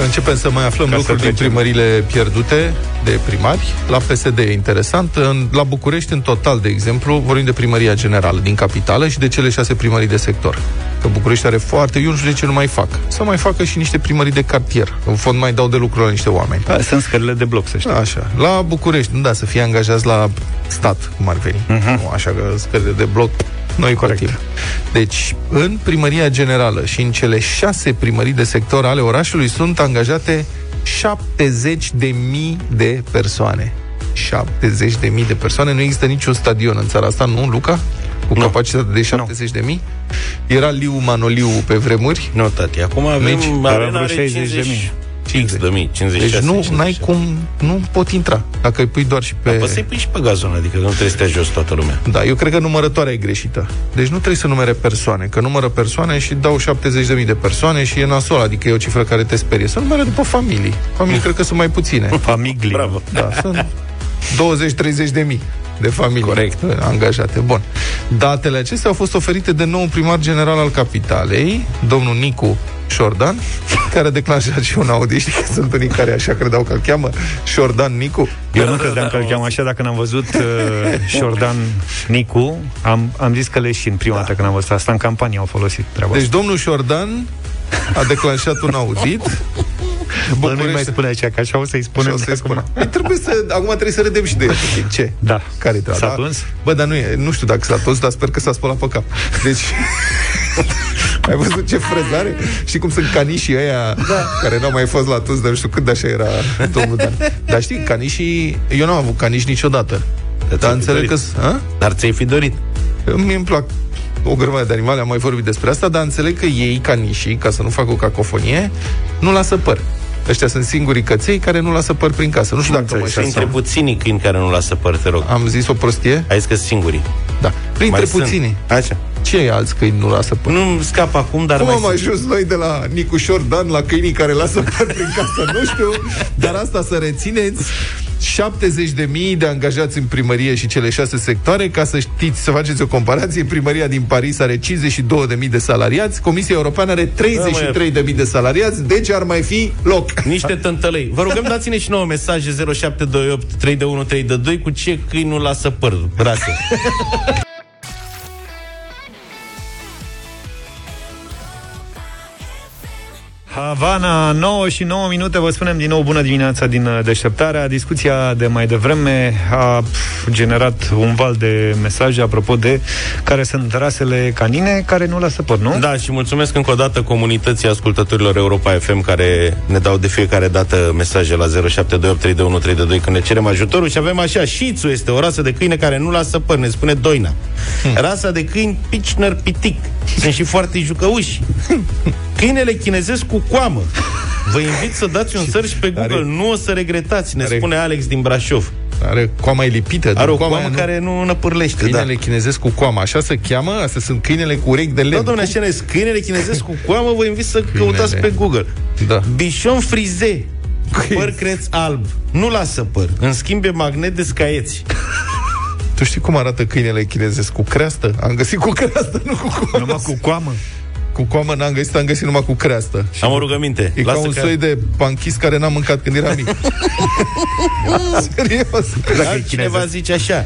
Începem să mai aflăm Ca să lucruri din trecem. primările pierdute de primari. La PSD e interesant. În, la București, în total, de exemplu, vorbim de primăria generală din capitală și de cele șase primării de sector. Că București are foarte... Eu nu știu de ce nu mai fac. Să mai facă și niște primării de cartier. În fond mai dau de lucru la niște oameni. da, Sunt scările de bloc, să știi Așa. La București, nu da, să fie angajați la stat, cum ar veni. Uh-huh. Nu așa că scările de bloc noi corect. Deci, în primăria generală și în cele șase primării de sector ale orașului sunt angajate 70 de mii de persoane. 70 de mii de persoane. Nu există niciun stadion în țara asta, nu, Luca? Cu Nu. capacitate de 70 de mii? Era Liu Manoliu pe vremuri. Nu, tati, acum avem Nici. Nici, Avem arena vreo are 60 de mii. 50 de mii, 56, Deci nu 57. ai cum, nu pot intra. Dacă îi pui doar și pe... Păi să-i pui și pe gazon, adică nu trebuie să stea jos toată lumea. Da, eu cred că numărătoarea e greșită. Deci nu trebuie să numere persoane, că numără persoane și dau 70.000 de persoane și e nasol, adică e o cifră care te sperie. Să numere după familii. Familii cred că sunt mai puține. Famigli Bravo. Da, sunt 20-30 de mii de familii Corect. angajate. Bun. Datele acestea au fost oferite de nou primar general al capitalei, domnul Nicu Șordan, care a declanșat și un Audi. Știi că sunt unii care așa credeau că îl cheamă Șordan Nicu. Eu Da, nu da, credeam da, că îl am cheamă așa Dacă n-am văzut uh, Șordan Nicu am, am zis că leșin prima dată când am văzut asta În campanie au folosit treaba Deci asta domnul Șordan a declanșat un audit Bă, nu București- mai spune așa, că așa o să-i spunem. Așa o de să-i acum. spun. Păi trebuie să, acum trebuie să râdem și de el. Ce? Da. Care-i treaba? S-a Da? tuns? Bă, dar nu e, nu știu dacă s-a tuns, dar sper că s-a spălat pe cap. Deci... Ai văzut ce frezare? Știi cum sunt canișii ăia da. care n-au mai fost la tuns, dar nu știu când așa era domnul Dan. Dar știi, canișii... Eu n-am avut caniși niciodată. Dar ți-ai fi înțeleg că... dorit. A? Dar ți-ai fi dorit. Mie îmi plac o grămadă de animale, am mai vorbit despre asta, dar înțeleg că ei, canișii, ca să nu facă o cacofonie, nu lasă păr. Ăștia sunt singurii căței care nu lasă păr prin casă. Nu știu dacă mă Și între înșel. puținii câini care nu lasă păr, te rog. Am zis o prostie? Ai zis că sunt singurii. Da. Printre Mai sunt. puținii. Așa. Ce alți câini nu lasă păr? Nu scap acum, dar Cum mai am sunt. ajuns noi de la Nicușor Dan la câinii care lasă păr prin casă? Nu știu, dar asta să rețineți 70 de mii de angajați în primărie și cele șase sectoare, ca să știți, să faceți o comparație, primăria din Paris are 52 de mii de salariați, Comisia Europeană are 33 de mii de salariați, deci ar mai fi loc. Niște tântălăi. Vă rugăm, dați-ne și nouă mesaje 0728 321 322 cu ce câini nu lasă păr, rase. Havana, 9 și 9 minute, vă spunem din nou bună dimineața din uh, deșteptarea. Discuția de mai devreme a pf, generat un val de mesaje apropo de care sunt rasele canine care nu lasă păr, nu? Da, și mulțumesc încă o dată comunității ascultătorilor Europa FM care ne dau de fiecare dată mesaje la 07283132 când ne cerem ajutorul și avem așa, Shizu este o rasă de câine care nu lasă păr, ne spune Doina. Rasa de câini Pichner Pitic. Sunt și foarte jucăuși. Câinele chinezesc cu coamă. Vă invit să dați un search pe Google, Are- nu o să regretați, ne Are- spune Alex din Brașov. Are coama e lipită. Are din o coamă aia nu- care nu năpârlește, da. Câinele chinezesc cu coama, așa se cheamă? Astea sunt câinele cu urechi de lemn. Da, domnule, așa ne câinele chinezesc cu coamă, vă invit să căutați pe Google. Da. Bișon frize, păr creț alb. Nu lasă păr. În schimb, e magnet de scaieți. Tu știi cum arată câinele chinezesc? Cu creastă? Am găsit cu creastă, nu cu coamă. Numai cu coamă. Cu coamă n-am găsit, am găsit numai cu creastă. Și Am o rugăminte. E ca un că- soi de panchis care n-am mâncat când eram mic. Serios. Dacă e Altcineva chinezesc. zice așa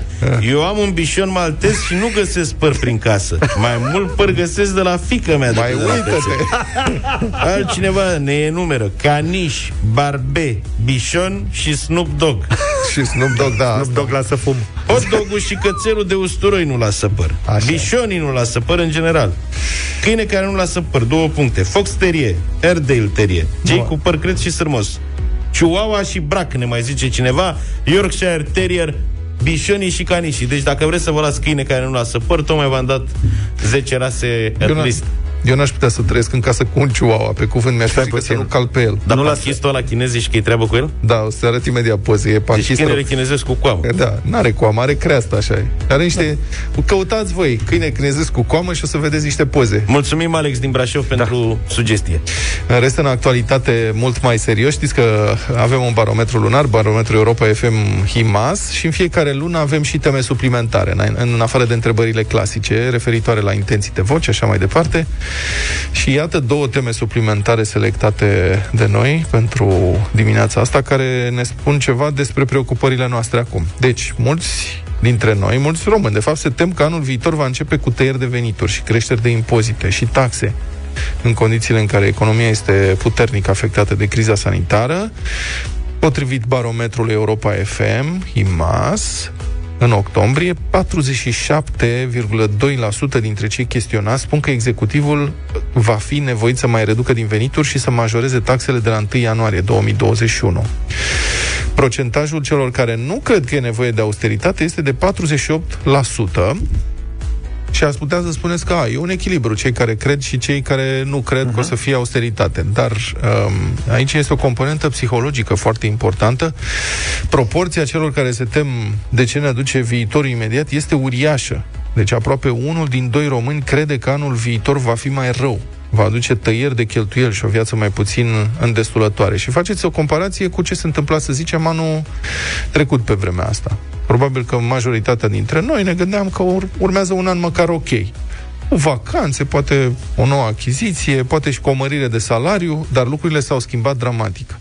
Eu am un bișon maltez și nu găsesc păr prin casă Mai mult păr găsesc de la fică mea Mai decât de la cățel. uită-te. Altcineva ne enumeră Caniș, barbe, bișon și Snoop Dogg Și Snoop Dogg, da. Nu asta. dog lasă fum. Hot dog și cățelul de usturoi nu lasă păr. Așa. Bișonii nu lasă păr în general. Câine care nu lasă păr, două puncte. Fox Terrier, Airedale Terrier, cei cu păr creț și sârmos. Chihuahua și brac, ne mai zice cineva, Yorkshire Terrier, bișonii și canișii. Deci dacă vreți să vă las câine care nu lasă păr, tocmai v-am dat 10 rase Eu at n- least. Eu n-aș putea să trăiesc în casă cu un chihuahua, pe cuvânt mi-aș Stai zice că să puțin. nu cal pe el. Dar Nu nu lasă- panchistul ăla chinez și că-i treabă cu el? Da, o să arăt imediat poze. E Deci panchist câinele rău. chinezesc cu coamă. Da, n-are coamă, are creastă, așa e. Are niște... Căutați voi câine chinezesc cu coamă și o să vedeți niște poze. Mulțumim, Alex din Brașov, pentru sugestie. În rest, în actualitate, mult mai serios, știți că avem un barometru lunar, barometru Europa FM HIMAS și în fiecare lună avem și teme suplimentare, în, în afară de întrebările clasice, referitoare la intenții de voce, așa mai departe. Și iată două teme suplimentare selectate de noi pentru dimineața asta, care ne spun ceva despre preocupările noastre acum. Deci, mulți dintre noi, mulți români, de fapt, se tem că anul viitor va începe cu tăieri de venituri și creșteri de impozite și taxe în condițiile în care economia este puternic afectată de criza sanitară. Potrivit barometrului Europa FM, IMAS, în octombrie, 47,2% dintre cei chestionați spun că executivul va fi nevoit să mai reducă din venituri și să majoreze taxele de la 1 ianuarie 2021. Procentajul celor care nu cred că e nevoie de austeritate este de 48%, și ați putea să spuneți că a, e un echilibru, cei care cred și cei care nu cred uh-huh. că o să fie austeritate. Dar um, aici este o componentă psihologică foarte importantă. Proporția celor care se tem de ce ne aduce viitorul imediat este uriașă. Deci aproape unul din doi români crede că anul viitor va fi mai rău va aduce tăieri de cheltuieli și o viață mai puțin îndestulătoare. Și faceți o comparație cu ce se întâmpla, să zicem, anul trecut pe vremea asta. Probabil că majoritatea dintre noi ne gândeam că ur- urmează un an măcar ok. Cu vacanțe, poate o nouă achiziție, poate și cu o mărire de salariu, dar lucrurile s-au schimbat dramatic.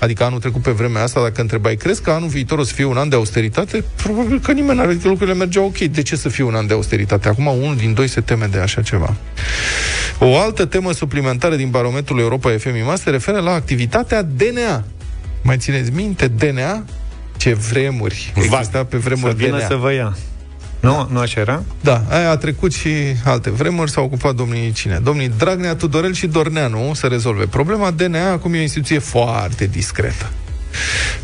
Adică anul trecut pe vremea asta, dacă întrebai, crezi că anul viitor o să fie un an de austeritate? Probabil că nimeni n-are că lucrurile mergeau ok. De ce să fie un an de austeritate? Acum unul din doi se teme de așa ceva. O altă temă suplimentară din barometrul Europa FM IMA se referă la activitatea DNA. Mai țineți minte? DNA? Ce vremuri. Exista pe Să vremuri vină DNA. să vă ia. Nu? Nu așa era? Da, aia a trecut și alte vremuri, s-au ocupat domnii cine? Domnii Dragnea, Tudorel și Dorneanu să rezolve problema. DNA acum e o instituție foarte discretă.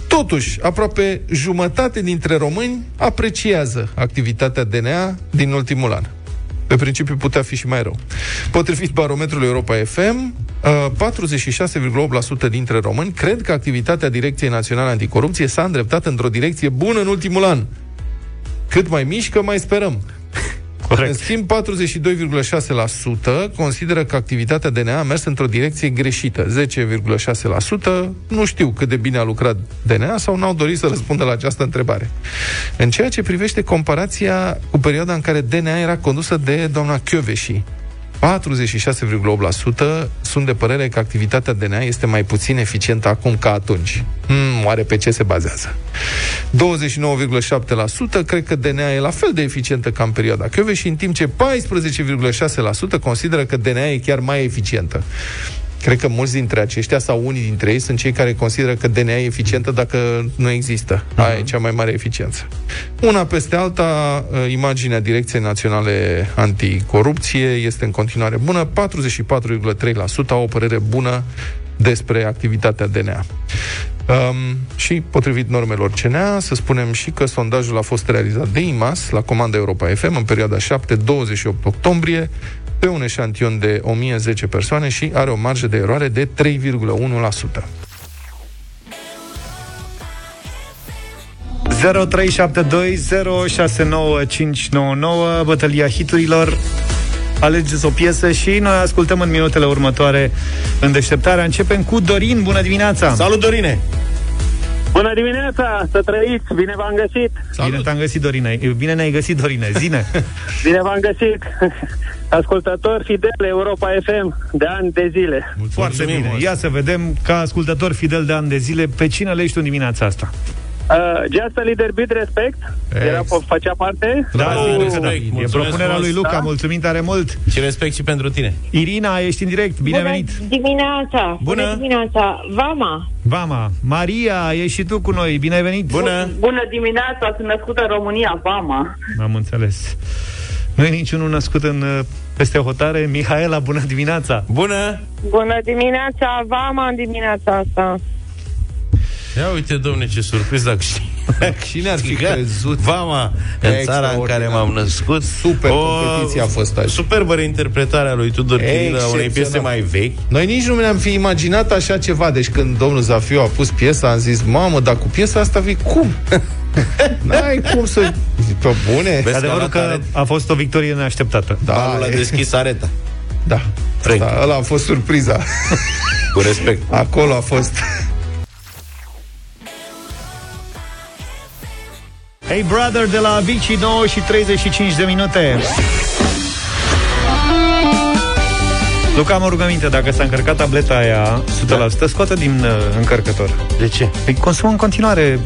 Totuși, aproape jumătate dintre români apreciază activitatea DNA din ultimul an. Pe principiu putea fi și mai rău. Potrivit barometrului Europa FM, uh, 46,8% dintre români cred că activitatea Direcției Naționale Anticorupție s-a îndreptat într-o direcție bună în ultimul an. Cât mai mișcă, mai sperăm. În Corect. schimb, 42,6% consideră că activitatea DNA a mers într-o direcție greșită. 10,6% nu știu cât de bine a lucrat DNA sau n-au dorit să răspundă la această întrebare. În ceea ce privește comparația cu perioada în care DNA era condusă de doamna Chioveși, 46,8% sunt de părere că activitatea DNA este mai puțin eficientă acum ca atunci. Hmm, oare pe ce se bazează? 29,7% cred că DNA e la fel de eficientă ca în perioada Chioveși, în timp ce 14,6% consideră că DNA e chiar mai eficientă. Cred că mulți dintre aceștia sau unii dintre ei sunt cei care consideră că DNA e eficientă dacă nu există. Aia e cea mai mare eficiență. Una peste alta, uh, imaginea Direcției Naționale Anticorupție este în continuare bună. 44,3% au o părere bună despre activitatea DNA. Um, și, potrivit normelor CNA, să spunem și că sondajul a fost realizat de IMAS la comanda Europa FM în perioada 7-28 octombrie pe un eșantion de 1010 persoane și are o marjă de eroare de 3,1%. 0372069599 Bătălia hiturilor Alegeți o piesă și noi ascultăm în minutele următoare în deșteptarea. Începem cu Dorin. Bună dimineața! Salut, Dorine! Bună dimineața, să trăiți, bine v-am găsit. Bine te-am găsit, Dorina. Bine ne-ai găsit, Dorine. Zine. Bine v-am găsit. Ascultător fidel Europa FM de ani de zile. Foarte bine. Ia să vedem, ca ascultător fidel de ani de zile, pe cine alegi tu în dimineața asta? Uh, Just a Leader Bid Respect era, făcea parte. Da, Oh, sigur că da. respect. E Mulțumesc propunerea frumos. lui Luca. Da. Mulțumim tare mult. Și respect și pentru tine. Irina, ești în direct. Bine venit. Bună dimineața! Bună. dimineața! Vama! Vama. Maria, ești și tu cu noi. Bine ai venit. Bună! Bună dimineața, sunt născută în România, Vama. Am înțeles. Nu e niciunul născut în uh, peste hotare. Mihaela, bună dimineața. Bună! Bună dimineața! Vama în dimineața asta! Ia uite, domne, ce surpriz dacă știi. Cine ar fi crezut? Vama, în țara în care Extraordinar. m-am născut. Super competiție a fost azi. Superbă reinterpretarea lui Tudor Chirilă a unei piese Excepțional. mai vechi. Noi nici nu ne-am fi imaginat așa ceva. Deci când domnul Zafiu a pus piesa, am zis, mamă, dar cu piesa asta vii cum? N-ai cum să... Pe bune? Vezi Adevărul că a luat că a fost o victorie neașteptată. Da, Balul a e- deschis areta. da. Frank. da, ăla a fost surpriza. Cu respect. Acolo a fost. Hey Brother de la Avicii 9 și 35 de minute Luca, am o rugăminte, dacă s-a încărcat tableta aia 100%, da. scoată din uh, încărcător. De ce? Îi consumă în continuare.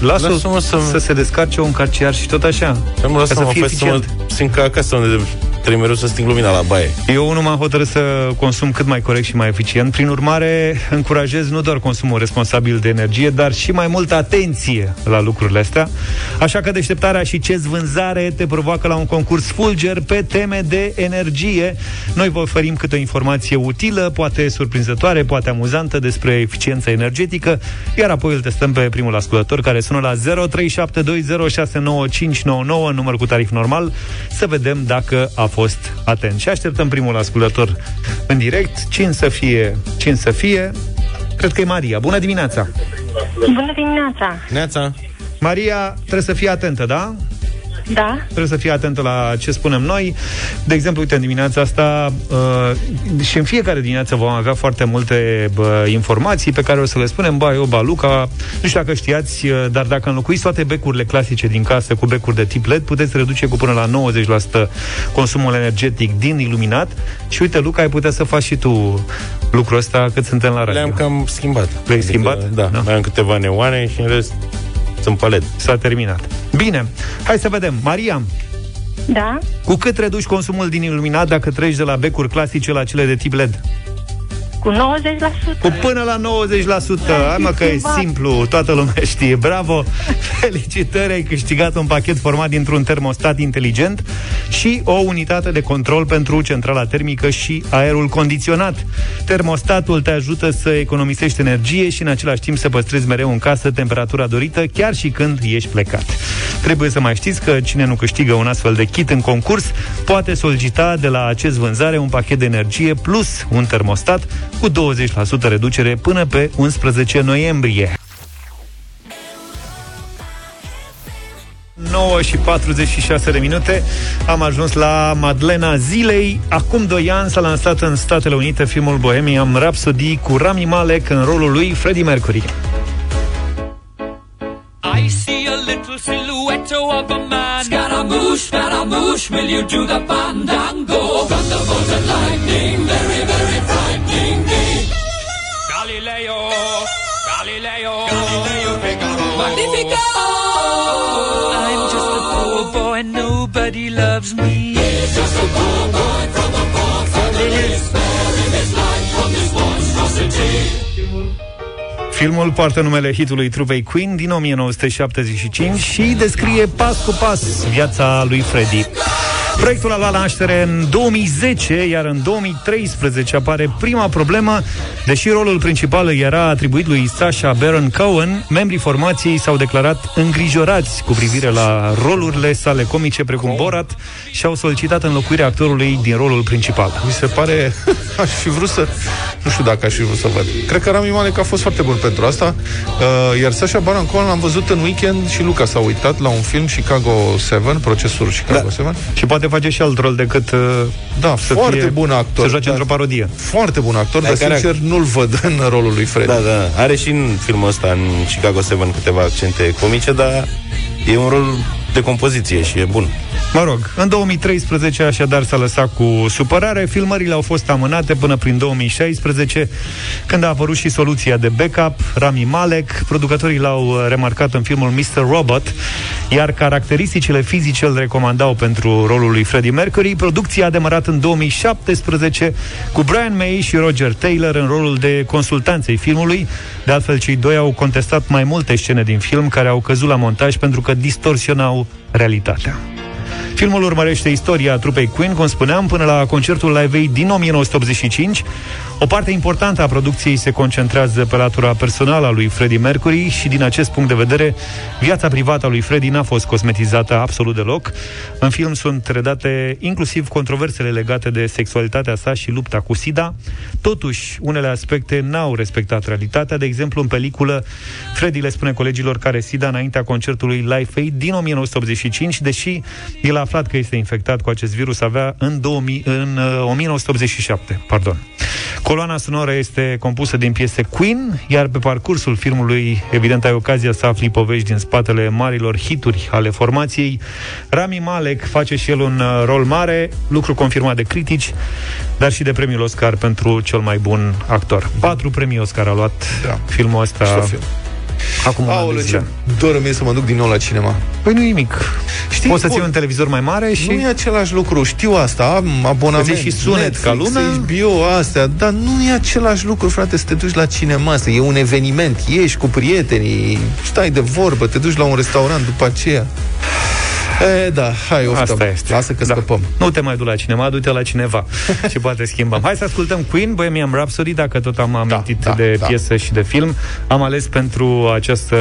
Lasă-o Lasă-mă să- să se descarce un carciar și tot așa. Să mă Ca lasă să mă fie fac să mă eficient. simt ca acasă unde trebuie mereu să sting lumina la baie. Eu nu m-am hotărât să consum cât mai corect și mai eficient. Prin urmare, încurajez nu doar consumul responsabil de energie, dar și mai multă atenție la lucrurile astea. Așa că deșteptarea și ce vânzare te provoacă la un concurs fulger pe teme de energie. Noi vă oferim câte o informație utilă, poate surprinzătoare, poate amuzantă despre eficiența energetică, iar apoi îl testăm pe primul ascultător care sună la 0372069599, număr cu tarif normal, să vedem dacă a fost atent. Și așteptăm primul ascultător în direct. Cine să fie? Cine să fie? Cred că e Maria. Bună dimineața! Bună dimineața! Neața. Maria, trebuie să fii atentă, da? Da. Trebuie să fii atentă la ce spunem noi. De exemplu, uite, în dimineața asta uh, și în fiecare dimineață vom avea foarte multe bă, informații pe care o să le spunem, ba, eu, ba, Luca, nu știu dacă știați, uh, dar dacă înlocuiți toate becurile clasice din casă cu becuri de tip LED, puteți reduce cu până la 90% consumul energetic din iluminat și uite, Luca, ai putea să faci și tu lucrul ăsta cât suntem la radio. Le-am cam schimbat. Le-ai schimbat? Da, Da. mai am câteva neoane și în rest sunt pe LED. S-a terminat. Bine, hai să vedem. Maria, Da. cu cât reduci consumul din iluminat dacă treci de la becuri clasice la cele de tip LED? Cu 90%. Cu până la 90%. Hai mă că e simplu, toată lumea știe. Bravo! Felicitări, ai câștigat un pachet format dintr-un termostat inteligent și o unitate de control pentru centrala termică și aerul condiționat. Termostatul te ajută să economisești energie și în același timp să păstrezi mereu în casă temperatura dorită, chiar și când ești plecat. Trebuie să mai știți că cine nu câștigă un astfel de kit în concurs poate solicita de la acest vânzare un pachet de energie plus un termostat cu 20% reducere până pe 11 noiembrie. 9 și 46 de minute Am ajuns la Madlena Zilei Acum 2 ani s-a lansat în Statele Unite Filmul Bohemian Rhapsody Cu Rami Malek în rolul lui Freddie Mercury I see a little silhouette of a man. Scaramouche, Scaramouche, will you do the fandango? Thunderbolt and lightning, very, Galileo, Galileo Figaro. Magnifico! I'm just a poor boy, nobody loves me. He's just a poor boy from a poor family. Sparing his life from this monstrosity. Filmul poartă numele hitului trupei Queen din 1975 și descrie pas cu pas viața lui Freddie. Proiectul a luat naștere în 2010, iar în 2013 apare prima problemă. Deși rolul principal îi era atribuit lui Sasha Baron Cohen, membrii formației s-au declarat îngrijorați cu privire la rolurile sale comice precum Borat și au solicitat înlocuirea actorului din rolul principal. Mi se pare... Aș fi vrut să... Nu știu dacă aș fi vrut să văd. Cred că Rami Malek a fost foarte bun pentru asta. Uh, iar Sasha Baron Cohen l-am văzut în weekend și Luca s-a uitat la un film Chicago 7, procesul Chicago Da. 7. Și poate face și alt rol decât uh, Da, să foarte fie, bun actor. Să joace dar- într-o parodie. Foarte bun actor, Da, dar care- sincer nu-l văd în rolul lui Freddy. Da, da. Are și în filmul ăsta, în Chicago 7, câteva accente comice, dar e un rol de compoziție și e bun. Mă rog, în 2013 așadar s-a lăsat cu supărare. Filmările au fost amânate până prin 2016, când a apărut și soluția de backup, Rami Malek. Producătorii l-au uh, remarcat în filmul Mr. Robot, iar caracteristicile fizice îl recomandau pentru rolul lui Freddie Mercury. Producția a demarat în 2017 cu Brian May și Roger Taylor în rolul de consultanței filmului. De altfel, cei doi au contestat mai multe scene din film care au căzut la montaj pentru că distorsionau realitatea. Filmul urmărește istoria trupei Queen, cum spuneam, până la concertul Live Aid din 1985. O parte importantă a producției se concentrează pe latura personală a lui Freddie Mercury și din acest punct de vedere, viața privată a lui Freddie n-a fost cosmetizată absolut deloc. În film sunt redate inclusiv controversele legate de sexualitatea sa și lupta cu SIDA. Totuși, unele aspecte n-au respectat realitatea. De exemplu, în peliculă, Freddie le spune colegilor care SIDA înaintea concertului Live Aid din 1985, deși el a aflat că este infectat cu acest virus avea în, 2000, în uh, 1987. Pardon. Coloana sonoră este compusă din piese Queen, iar pe parcursul filmului, evident, ai ocazia să afli povești din spatele marilor hituri ale formației. Rami Malek face și el un uh, rol mare, lucru confirmat de critici, dar și de premiul Oscar pentru cel mai bun actor. Patru premii Oscar a luat Da. filmul ăsta Mișto film. Acum un an de Aoleu, zile. ce dor mie să mă duc din nou la cinema. Păi nu nimic. Știi, Poți să ții bun. un televizor mai mare și... Nu e același lucru, știu asta, am abonament. Îți iei și sunet ca lumea. HBO, astea, dar nu e același lucru, frate, să te duci la cinema, să e un eveniment, ieși cu prietenii, stai de vorbă, te duci la un restaurant după aceea. E, da, hai, oftăm. Asta este. Lasă că Da. scăpăm. Nu te mai du la cinema, du-te la cineva și poate schimbăm. Hai să ascultăm Queen, Bohemian Rhapsody, dacă tot am amintit da, de da. piesă și de film. Am ales pentru această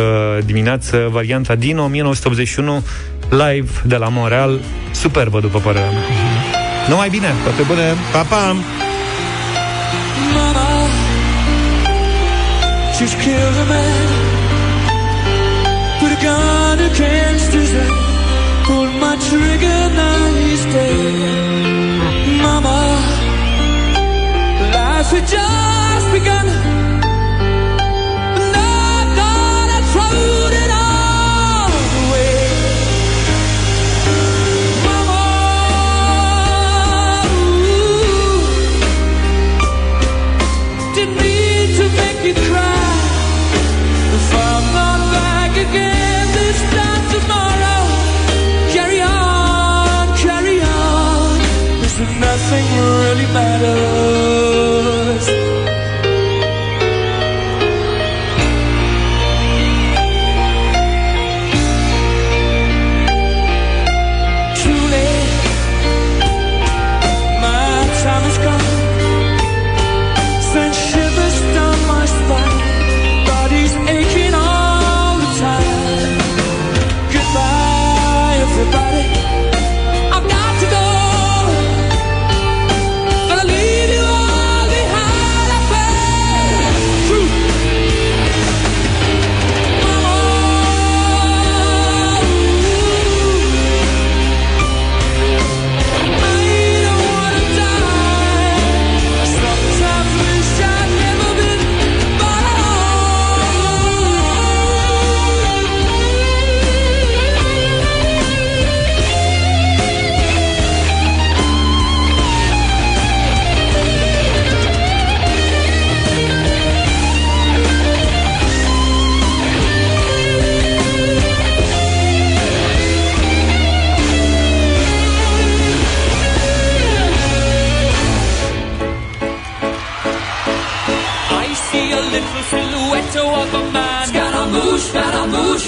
dimineață varianta din 1981 live de la Montreal. Superbă, după părerea mea. Numai bine! Toate bune! Pa, pa! Mama just killed a man.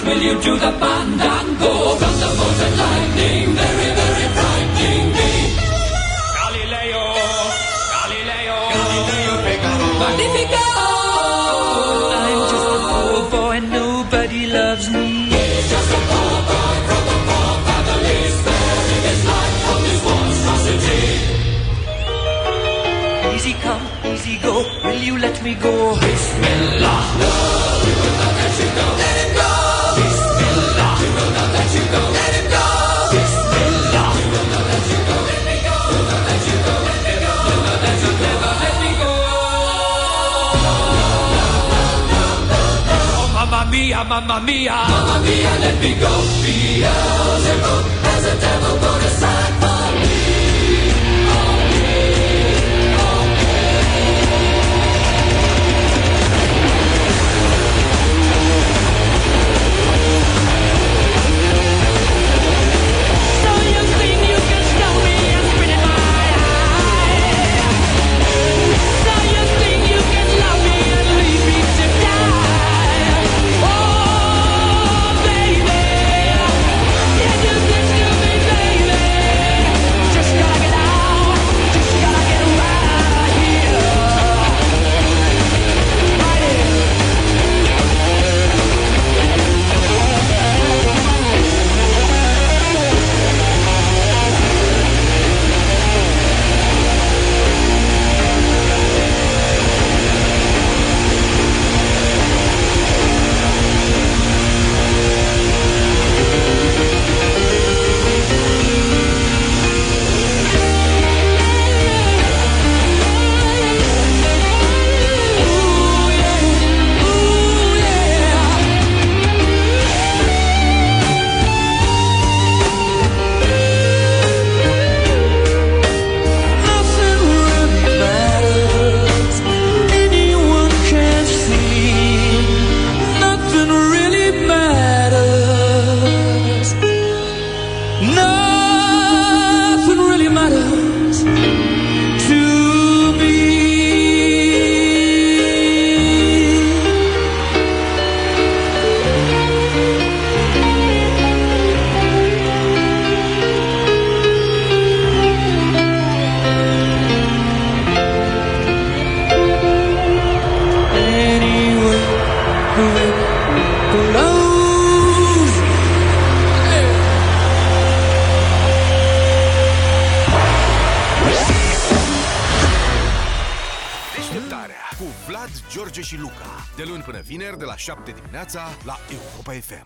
will you do the bandana? mamma mia. Mamma mia, let me go. Beelzebub has a devil go to Европа FM.